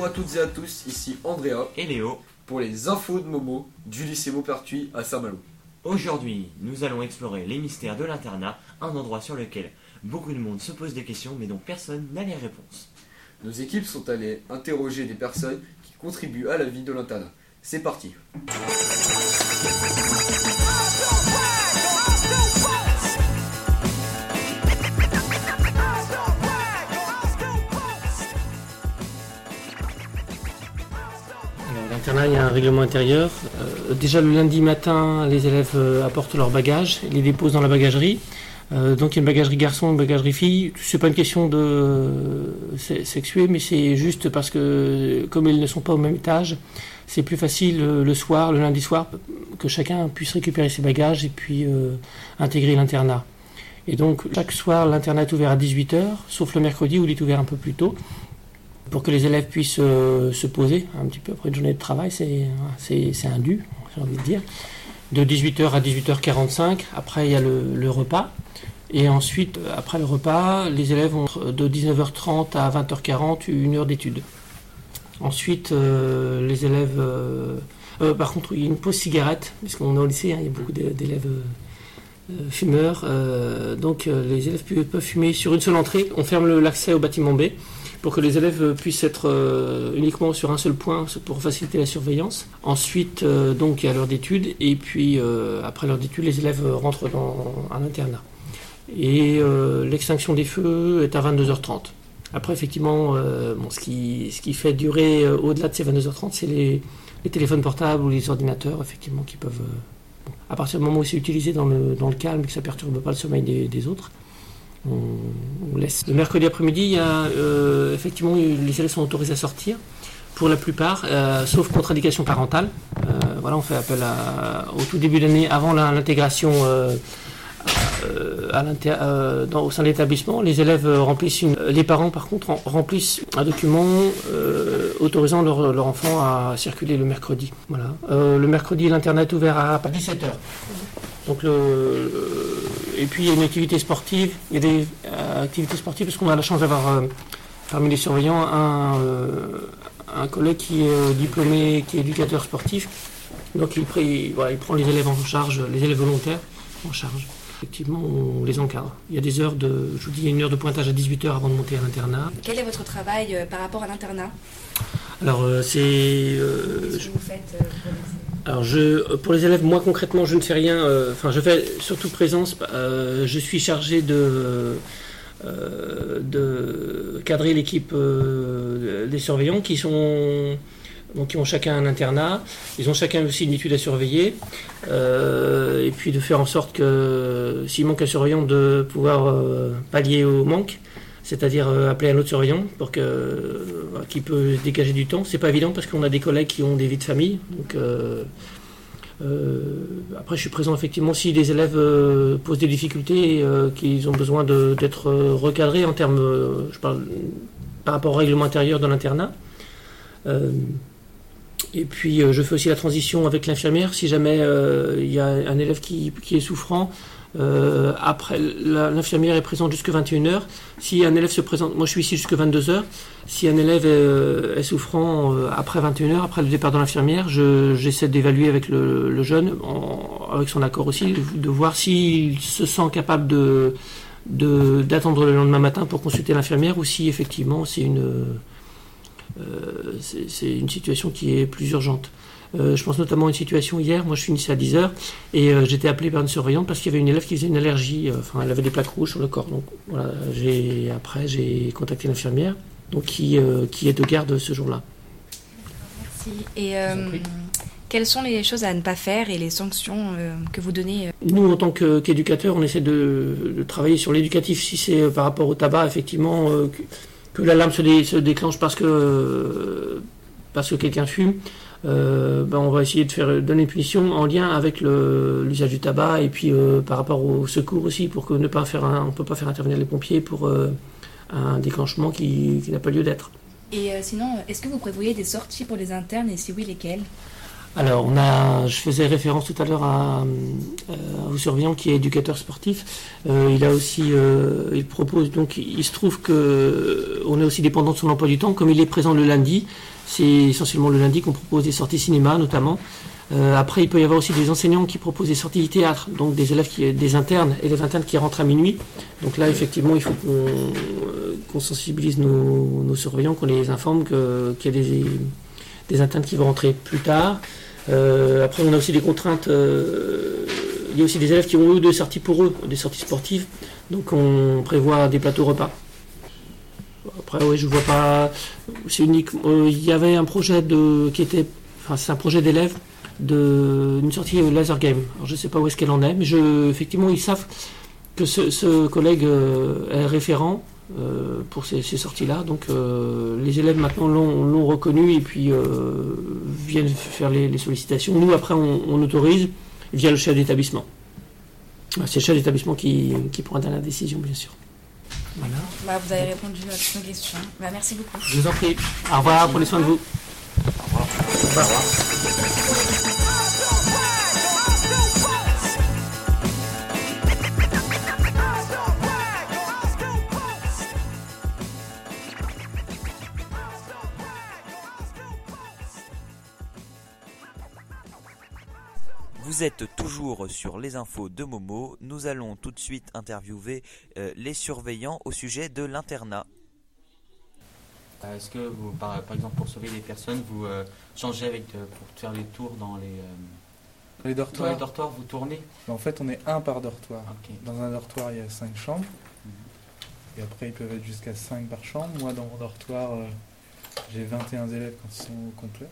Bonjour à toutes et à tous, ici Andrea et Léo pour les infos de Momo du lycée Maupertuis à Saint-Malo. Aujourd'hui, nous allons explorer les mystères de l'internat, un endroit sur lequel beaucoup de monde se pose des questions mais dont personne n'a les réponses. Nos équipes sont allées interroger des personnes qui contribuent à la vie de l'internat. C'est parti. Il y a un règlement intérieur. Euh, déjà le lundi matin, les élèves euh, apportent leurs bagages, les déposent dans la bagagerie. Euh, donc il y a une bagagerie garçon, une bagagerie fille. C'est pas une question de sexuée, mais c'est juste parce que comme ils ne sont pas au même étage, c'est plus facile le soir, le lundi soir, que chacun puisse récupérer ses bagages et puis intégrer l'internat. Et donc chaque soir, l'internat est ouvert à 18h, sauf le mercredi où il est ouvert un peu plus tôt pour que les élèves puissent euh, se poser un petit peu après une journée de travail, c'est un dû, j'ai envie de dire. De 18h à 18h45, après il y a le, repas. Et ensuite, après le repas, les élèves ont de 19h30 à 20h40 une heure d'études. Ensuite, euh, les élèves... Euh, par contre, il y a une pause cigarette, puisqu'on est au lycée, hein, il y a beaucoup d'élèves fumeurs. donc les élèves peuvent fumer sur une seule entrée. On ferme l'accès au bâtiment B pour que les élèves puissent être euh, uniquement sur un seul point pour faciliter la surveillance. Ensuite, euh, donc, il y a l'heure d'études, et puis euh, après l'heure d'études, les élèves rentrent dans un internat. Et l'extinction des feux est à 22h30. Après, effectivement, ce, qui, ce qui fait durer au-delà de ces 22h30, c'est les, téléphones portables ou les ordinateurs, effectivement, qui peuvent. à partir du moment où c'est utilisé dans le, dans le calme et que ça ne perturbe pas le sommeil des autres, Le mercredi après-midi, euh, effectivement, les élèves sont autorisés à sortir, pour la plupart, euh, sauf contre-indication parentale. Euh, voilà, on fait appel au tout début d'année, avant l'intégration au sein de l'établissement. Les élèves remplissent les parents, par contre, remplissent un document autorisant leur, enfant à circuler le mercredi. Voilà. le mercredi, l'internet ouvert à 17h. Donc le, et puis il y a une activité sportive, il y a des euh, activités sportives parce qu'on a la chance d'avoir euh, parmi les surveillants un, euh, un, collègue qui est diplômé, qui est éducateur sportif. Donc il, il, prend les élèves en charge, les élèves volontaires en charge. Effectivement, on les encadre. Il y a des heures de, je vous dis, il y a une heure de pointage à 18h avant de monter à l'internat. Quel est votre travail par rapport à l'internat? Alors c'est... Qu'est-ce que vous faites alors je, pour les élèves, moi concrètement, je ne fais rien. Euh, enfin, je fais surtout présence. Euh, je suis chargé de, euh, de cadrer l'équipe des surveillants qui sont donc qui ont chacun un internat. Ils ont chacun aussi une étude à surveiller. et puis de faire en sorte que s'il manque un surveillant, de pouvoir pallier au manque c'est-à-dire appeler un autre surveillant pour que qui peut dégager du temps. C'est pas évident parce qu'on a des collègues qui ont des vies de famille. Donc, euh, euh, après, je suis présent effectivement si les élèves euh, posent des difficultés, qu'ils ont besoin d'être recadrés en termes, je parle par rapport au règlement intérieur de l'internat. et puis, je fais aussi la transition avec l'infirmière si jamais il y a un élève qui est souffrant. Euh, après, l'infirmière est présente jusqu'à 21h. Si un élève se présente, moi je suis ici jusqu'à 22h. Si un élève est, souffrant euh, après 21h, après le départ de l'infirmière, j'essaie d'évaluer avec le, jeune, avec son accord aussi, de, voir s'il se sent capable de d'attendre le lendemain matin pour consulter l'infirmière ou si effectivement c'est une, euh, c'est une situation qui est plus urgente. Euh, je pense notamment à une situation hier, moi je finissais à 10h et euh, j'étais appelé par une surveillante parce qu'il y avait une élève qui faisait une allergie, euh, enfin elle avait des plaques rouges sur le corps. Donc voilà, j'ai, après j'ai contacté l'infirmière donc, qui, qui est de garde ce jour-là. Merci. Et quelles sont les choses à ne pas faire et les sanctions que vous donnez Nous, en tant qu'éducateurs, on essaie de, travailler sur l'éducatif. Si c'est par rapport au tabac, effectivement, que, l'alarme se, se, déclenche parce que, parce que quelqu'un fume, euh, ben, on va essayer de faire donner une punition en lien avec l'usage du tabac et puis euh, par rapport au secours aussi pour que ne pas faire on peut pas faire intervenir les pompiers pour euh, un déclenchement qui, n'a pas lieu d'être. Et sinon, est-ce que vous prévoyez des sorties pour les internes et si oui, lesquelles? Alors, on a, je faisais référence tout à l'heure à, au surveillant qui est éducateur sportif. il a aussi, il propose donc, il se trouve que on est aussi dépendant de son emploi du temps, comme il est présent le lundi. C'est essentiellement le lundi qu'on propose des sorties cinéma, notamment. Euh, après, il peut y avoir aussi des enseignants qui proposent des sorties théâtre, donc des élèves qui, des internes, élèves internes qui rentrent à minuit. Donc là, effectivement, il faut qu'on euh, sensibilise nos, surveillants, qu'on les informe qu'il y a des, internes qui vont rentrer plus tard. Euh, après, on a aussi des contraintes. il y a aussi des élèves qui ont eu des sorties pour eux, des sorties sportives. Donc on prévoit des plateaux repas. Après, oui, je vois pas. C'est unique. il y avait un projet de qui était. Enfin, c'est un projet d'élèves d'une sortie laser game. je ne sais pas où est-ce qu'elle en est, mais je, effectivement, ils savent que ce, collègue euh, est référent euh, pour ces, sorties-là. Donc euh, les élèves maintenant l'ont reconnu et puis viennent faire les, sollicitations. Nous, après, on, autorise via le chef d'établissement. Ah, c'est le chef d'établissement qui, qui prend la décision, bien sûr. Voilà. Bah, vous avez répondu à toutes nos questions. Bah, merci beaucoup. Je vous en prie. Au revoir, prenez soin de vous. Au revoir. Au revoir. Vous êtes toujours sur les infos de Momo. Nous allons tout de suite interviewer euh, les surveillants au sujet de l'internat. Euh, est-ce que vous, par, exemple, pour sauver des personnes, vous euh, changez avec pour faire les tours dans les, les dortoirs Dans les dortoirs, vous tournez En fait, on est un par dortoir. Dans un dortoir, il y a cinq chambres. Mhm. Et après, ils peuvent être jusqu'à 5 par chambre. Moi, dans mon dortoir, j'ai 21 élèves quand ils sont complets.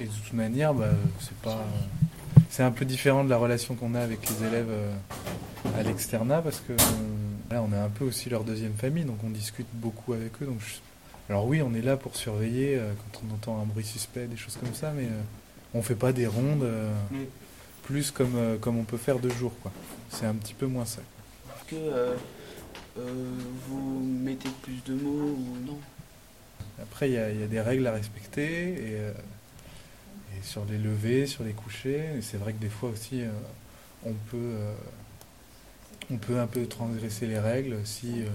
Et de toute manière, bah, c'est pas c'est un peu différent de la relation qu'on a avec les élèves euh, à l'externat parce que là, on est un peu aussi leur deuxième famille, donc on discute beaucoup avec eux. Donc Alors oui, on est là pour surveiller euh, quand on entend un bruit suspect, des choses comme ça, mais euh, on fait pas des rondes plus comme, comme on peut faire de jour. Quoi. C'est un petit peu moins ça. Est-ce que vous mettez plus de mots ou non? Après, il y, y, a des règles à respecter et sur les levées, sur les couchers. C'est vrai que des fois aussi, euh, on, peut, euh, on peut un peu transgresser les règles si, euh,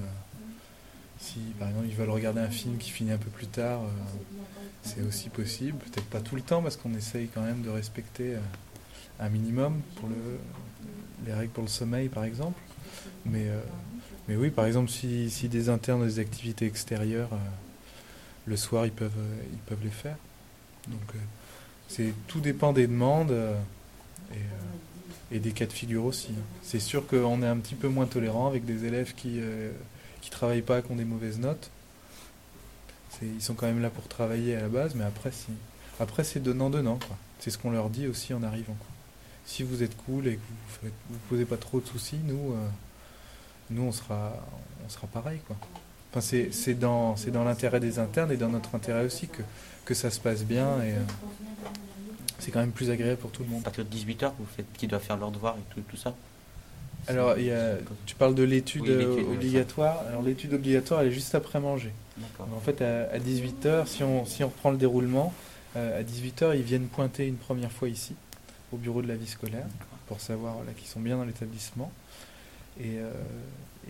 si, par exemple, ils veulent regarder un film qui finit un peu plus tard. c'est aussi possible. Peut-être pas tout le temps, parce qu'on essaye quand même de respecter un minimum pour le, les règles pour le sommeil, par exemple. Mais, oui, par exemple, si, si des internes ont des activités extérieures, le soir, ils peuvent, ils peuvent les faire. Donc, c'est tout dépend des demandes euh, euh, et, des cas de figure aussi. C'est sûr qu'on est un petit peu moins tolérant avec des élèves qui euh, travaillent pas, qui ont des mauvaises notes. Ils sont quand même là pour travailler à la base, mais après, si, après c'est donnant-donnant. C'est ce qu'on leur dit aussi en arrivant. Si vous êtes cool et que vous ne vous posez pas trop de soucis, nous, nous on, sera, on sera pareil. Quoi. Enfin, c'est dans, dans l'intérêt des internes et dans notre intérêt aussi que, que ça se passe bien. Et, c'est quand même plus agréable pour tout le monde. À partir de 18h, vous faites qui doit faire leur devoir et tout, tout ça Alors, il y a, tu parles de l'étude obligatoire. Alors, l'étude obligatoire, elle est juste après manger. En fait, à, 18h, si on, si on reprend le déroulement, euh, à 18h, ils viennent pointer une première fois ici, au bureau de la vie scolaire, pour savoir qu'ils sont bien dans l'établissement. Et, euh,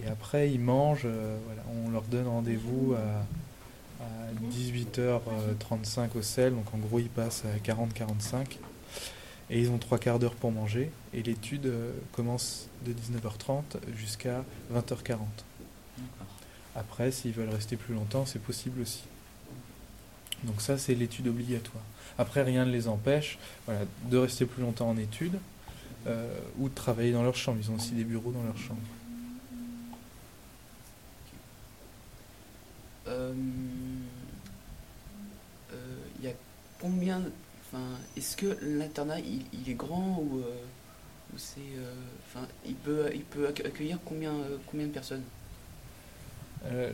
et, après, ils mangent. Euh, voilà, on leur donne rendez-vous à à 18h35 au sel, donc en gros ils passent à 40-45 et ils ont trois quarts d'heure pour manger et l'étude euh, commence de 19h30 jusqu'à 20h40. Après, s'ils veulent rester plus longtemps, c'est possible aussi. Donc ça, c'est l'étude obligatoire. Après, rien ne les empêche voilà, de rester plus longtemps en étude ou de travailler dans leur chambre. Ils ont aussi des bureaux dans leur chambre. Euh, il y a combien. Enfin, est-ce que l'internat il, est grand ou, euh, c'est. Euh, enfin, il peut, il peut accueillir combien, euh, combien de personnes?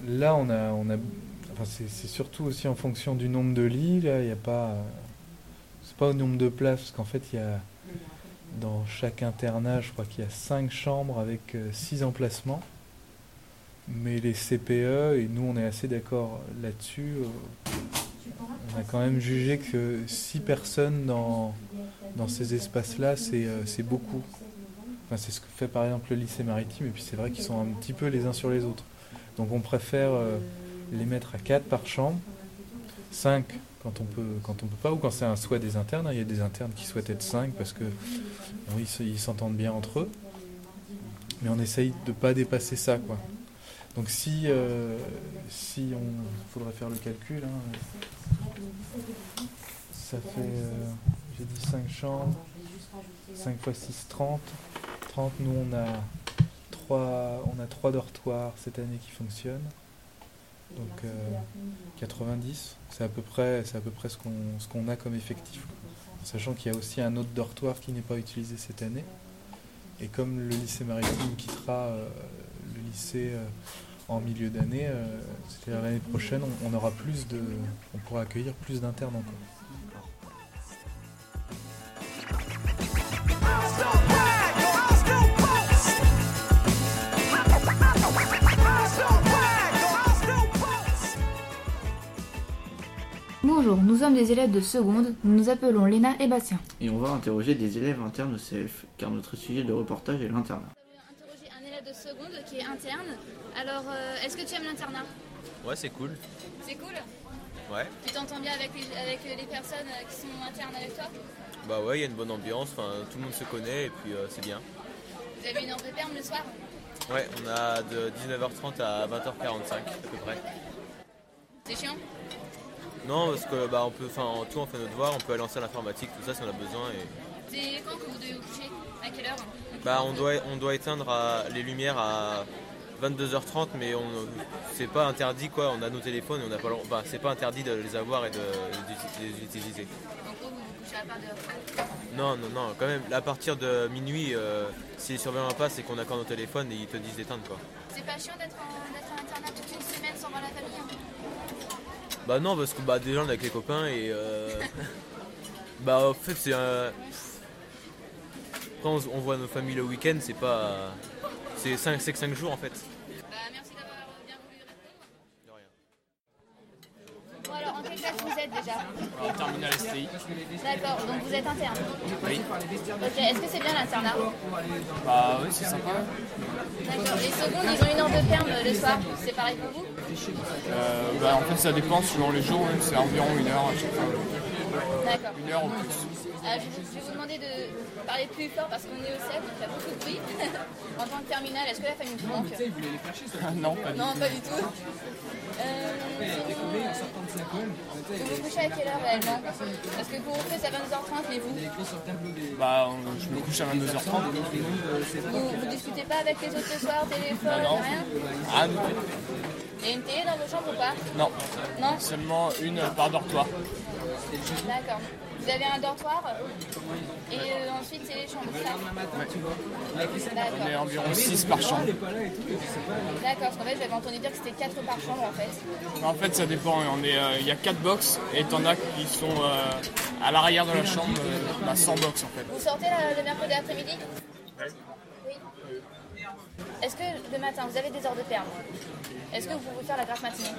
Là, on a, on a. Enfin, c'est surtout aussi en fonction du nombre de lits. Là, il n'y a pas. C'est pas au nombre de places, parce qu'en fait, il y a. Dans chaque internat, je crois qu'il y a cinq chambres avec six emplacements. Mais les CPE, et nous on est assez d'accord là-dessus, on a quand même jugé que 6 personnes dans, dans ces espaces-là, c'est euh, c'est beaucoup. Enfin, c'est ce que fait par exemple le lycée maritime, et puis c'est vrai qu'ils sont un petit peu les uns sur les autres. Donc on préfère euh, les mettre à 4 par chambre, 5 quand on peut, quand on peut pas, ou quand c'est un souhait des internes. hein. Il y a des internes qui souhaitent être 5 parce que bon, ils se- ils s'entendent bien entre eux. Mais on essaye de pas dépasser ça. Donc si, euh, si on faudrait faire le calcul, hein, ça fait, euh, j'ai dit 5 chambres, 5 x 6, 30. 30, nous on a 3, on a 3 dortoirs cette année qui fonctionnent. Donc euh, 90, c'est à peu près, c'est à peu près ce qu'on ce qu'on a comme effectif. quoi. Sachant qu'il y a aussi un autre dortoir qui n'est pas utilisé cette année. Et comme le lycée maritime quittera euh, le lycée euh, en milieu d'année, euh, c'est-à-dire l'année prochaine, on aura plus de, on pourra accueillir plus d'internes encore. Bonjour, nous sommes des élèves de seconde, nous nous appelons Léna et Bastien. Et on va interroger des élèves internes au CF, car notre sujet de reportage est l'internat. interroger un élève de seconde qui est interne. Alors, euh, est-ce que tu aimes l'internat? Ouais, c'est cool. C'est cool? Ouais. Tu t'entends bien avec les, avec les personnes euh, qui sont internes avec toi? Bah ouais, il y a une bonne ambiance, enfin, tout le monde se connaît et puis euh, c'est bien. Vous avez une heure de perme le soir? Ouais, on a de 19h30 à 20h45 à peu près. C'est chiant? Non, parce que bah on peut, enfin, en tout on fait nos devoirs, on peut aller en salle informatique, tout ça si on a besoin et C'est quand que vous devez vous coucher? À quelle heure? Bah on doit, on doit éteindre à- les lumières à 22h30, mais on, c'est pas interdit quoi. On a nos téléphones et on n'a pas, le- bah, c'est pas interdit de les avoir et de, de les utiliser. En gros, vous vous couchez à part de. Non, non, non, quand même, à partir de minuit, euh, si les surveillants passent et qu'on accorde nos téléphones, ils te disent d'éteindre quoi. C'est pas chiant d'être en, d'être en internat toute une semaine sans voir la famille hein? Bah non, parce que bah, déjà on est avec les copains et. euh, bah en fait, c'est un. Quand on, voit nos familles le week-end, c'est pas. C'est 5, c'est que 5 jours en fait. Bah, merci d'avoir bien voulu répondre. De rien. Bon, alors, en quelle classe vous êtes déjà En D'accord, donc vous êtes interne Oui. Ok, est-ce que c'est bien l'internat Bah oui, c'est sympa. D'accord, les secondes, ils ont une heure de perme le soir, c'est pareil pour vous? Euh, bah, en fait, ça dépend selon les jours, hein. c'est environ une heure à chaque fois. D'accord. Une heure plus. Ah, je, vais vous demander de parler plus fort parce qu'on est au CEP, donc il y a beaucoup de bruit. en tant que terminale, est-ce que la famille vous manque non, pas du Non, tout. pas du tout. Euh, sinon, euh, vous vous couchez à quelle heure réellement Parce que pour vous, c'est à 22h30, mais vous Bah, on- je me couche à 22h30. vous, vous discutez pas avec les autres ce soir, téléphone, Ah non. rien Ah non. Il y a une télé dans vos chambres ou pas Non. Non Seulement une par dortoir. D'accord. Vous avez un dortoir et euh, ensuite c'est les chambres, On est environ 6 par chambre. D'accord, parce qu'en fait j'avais entendu dire que c'était 4 par chambre en fait. En fait, ça dépend. Euh, Il y a 4 box et t'en as qui sont euh, à l'arrière de la chambre, bah, sans box en fait. Vous sortez la- le mercredi après-midi? Est-ce que le matin vous avez des heures de perme Est-ce que vous pouvez faire la grasse matinée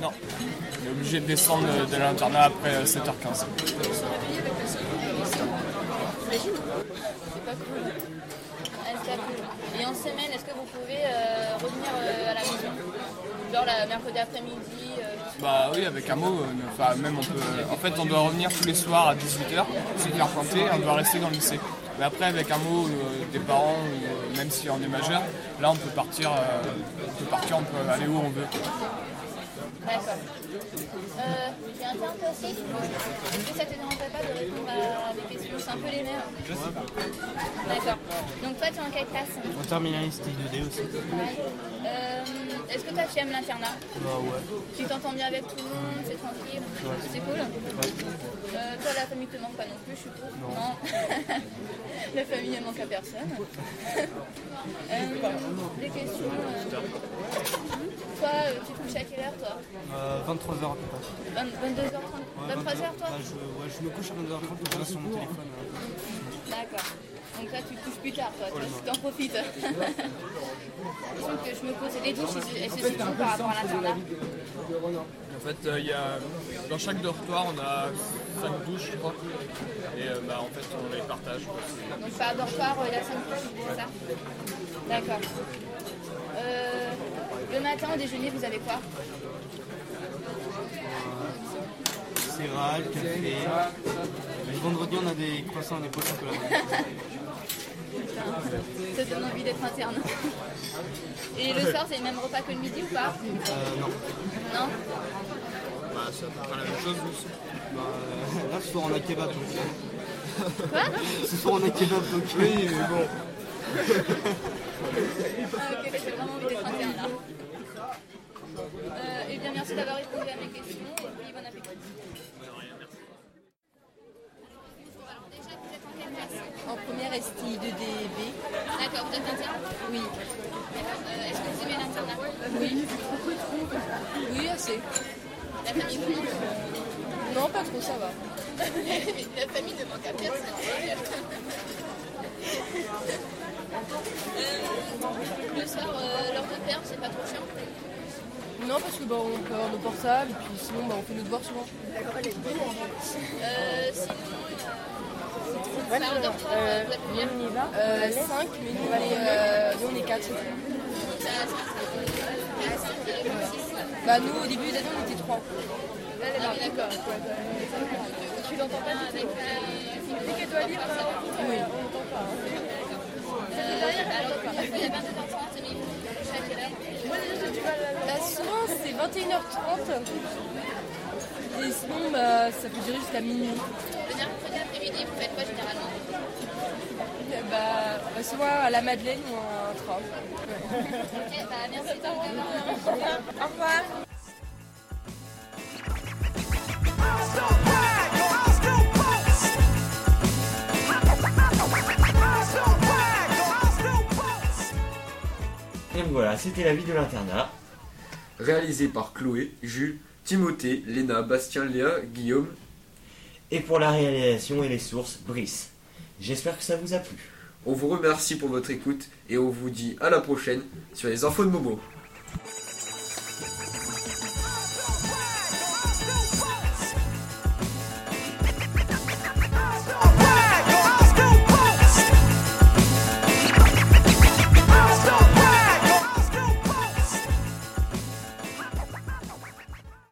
Non. On est obligé de descendre de, l'internat après euh, 7h15. T'imagines C'est pas cool. C'est pas cool. Et en semaine, est-ce que vous pouvez euh, revenir euh, à la maison Genre la mercredi après-midi euh, Bah oui, avec un mot, euh, enfin même on peut. En fait, on doit revenir tous les soirs à 18h, se faire pointer, on doit rester dans le lycée. Mais après, avec un mot euh, des parents, euh, même si on est majeur, là on peut partir, euh, on peut partir, on peut aller où on veut. D'accord. Euh, J'ai un terme aussi. Est-ce que ça te dérangerait pas de répondre à des questions C'est un peu les mêmes. D'accord. Donc toi, tu es en quelle classe En terminale STI 2D aussi. Ouais. Euh, Est-ce que toi, tu aimes l'internat Bah ouais. Tu t'entends bien avec tout le monde, c'est tranquille, c'est cool. Euh, toi, la famille te manque pas non plus, je suppose Non. la famille, elle manque à personne. Des questions. Toi, tu couches à quelle heure, toi? Euh, 23h à peu près. 22h30 23h, toi Bah, je, ouais, je me couche à 22h30 quand je sur mon téléphone. euh. D'accord. Donc là, tu te couches plus tard, toi, tu t'en profites. Que je me pose, et les douches, elles se- situent par rapport à l'internat fait, euh, il y a, dans chaque dortoir, on a 5 douches, je crois. Et euh, bah, en fait, on les partage. Donc par dortoir, euh, il y a 5 couches, c'est ça D'accord. Euh, le matin au déjeuner, vous avez quoi? Céréales, café. Le vendredi, on a des croissants et des poissons chocolat. Ça donne envie d'être interne. Et le soir, c'est le même repas que le midi ou pas Euh, non. Non Bah, c'est à peu près la même chose. Bah, euh, là, ce soir, on a kebab. Donc... Quoi Ce soir, on a kebab. Donc... Oui, mais bon. Ah, ok, j'ai vraiment envie d'être interne là. Euh, eh bien, merci d'avoir répondu à mes questions et puis bon appétit. Alors, déjà, vous êtes en quelle classe En première STI 2DB. D'accord, vous êtes interne Oui. Euh, Est-ce que vous aimez l'internat Oui. Oui, assez. La famille vous manque Non, pas trop, ça va. La famille ne manque à personne. Euh, le soir, euh, l'heure de père, c'est pas trop chiant Non, parce que bah, on peut avoir nos portables et puis sinon bah, on fait nos devoirs souvent. D'accord, elle est Euh, sinon, euh, Ouais, euh, on y va euh, 5, mais nous, euh, nous on est 4. Bah nous au début d'année on était 3. Ah oui, d'accord. Tu l'entends pas avec la qu'elle doit lire Oui. Alors, il y a 22h30, mais il faut coucher à quelle heure Bah, souvent c'est 21h30 et sinon bah, ça peut durer jusqu'à minuit. Bah, bah, soit à la Madeleine ou un tram. Ok, bah merci de Au revoir. Et voilà, c'était la vie de l'internat. Réalisé par Chloé, Jules, Timothée, Léna, Bastien, Léa, Guillaume. Et pour la réalisation et les sources, Brice. J'espère que ça vous a plu. On vous remercie pour votre écoute et on vous dit à la prochaine sur les infos de Momo.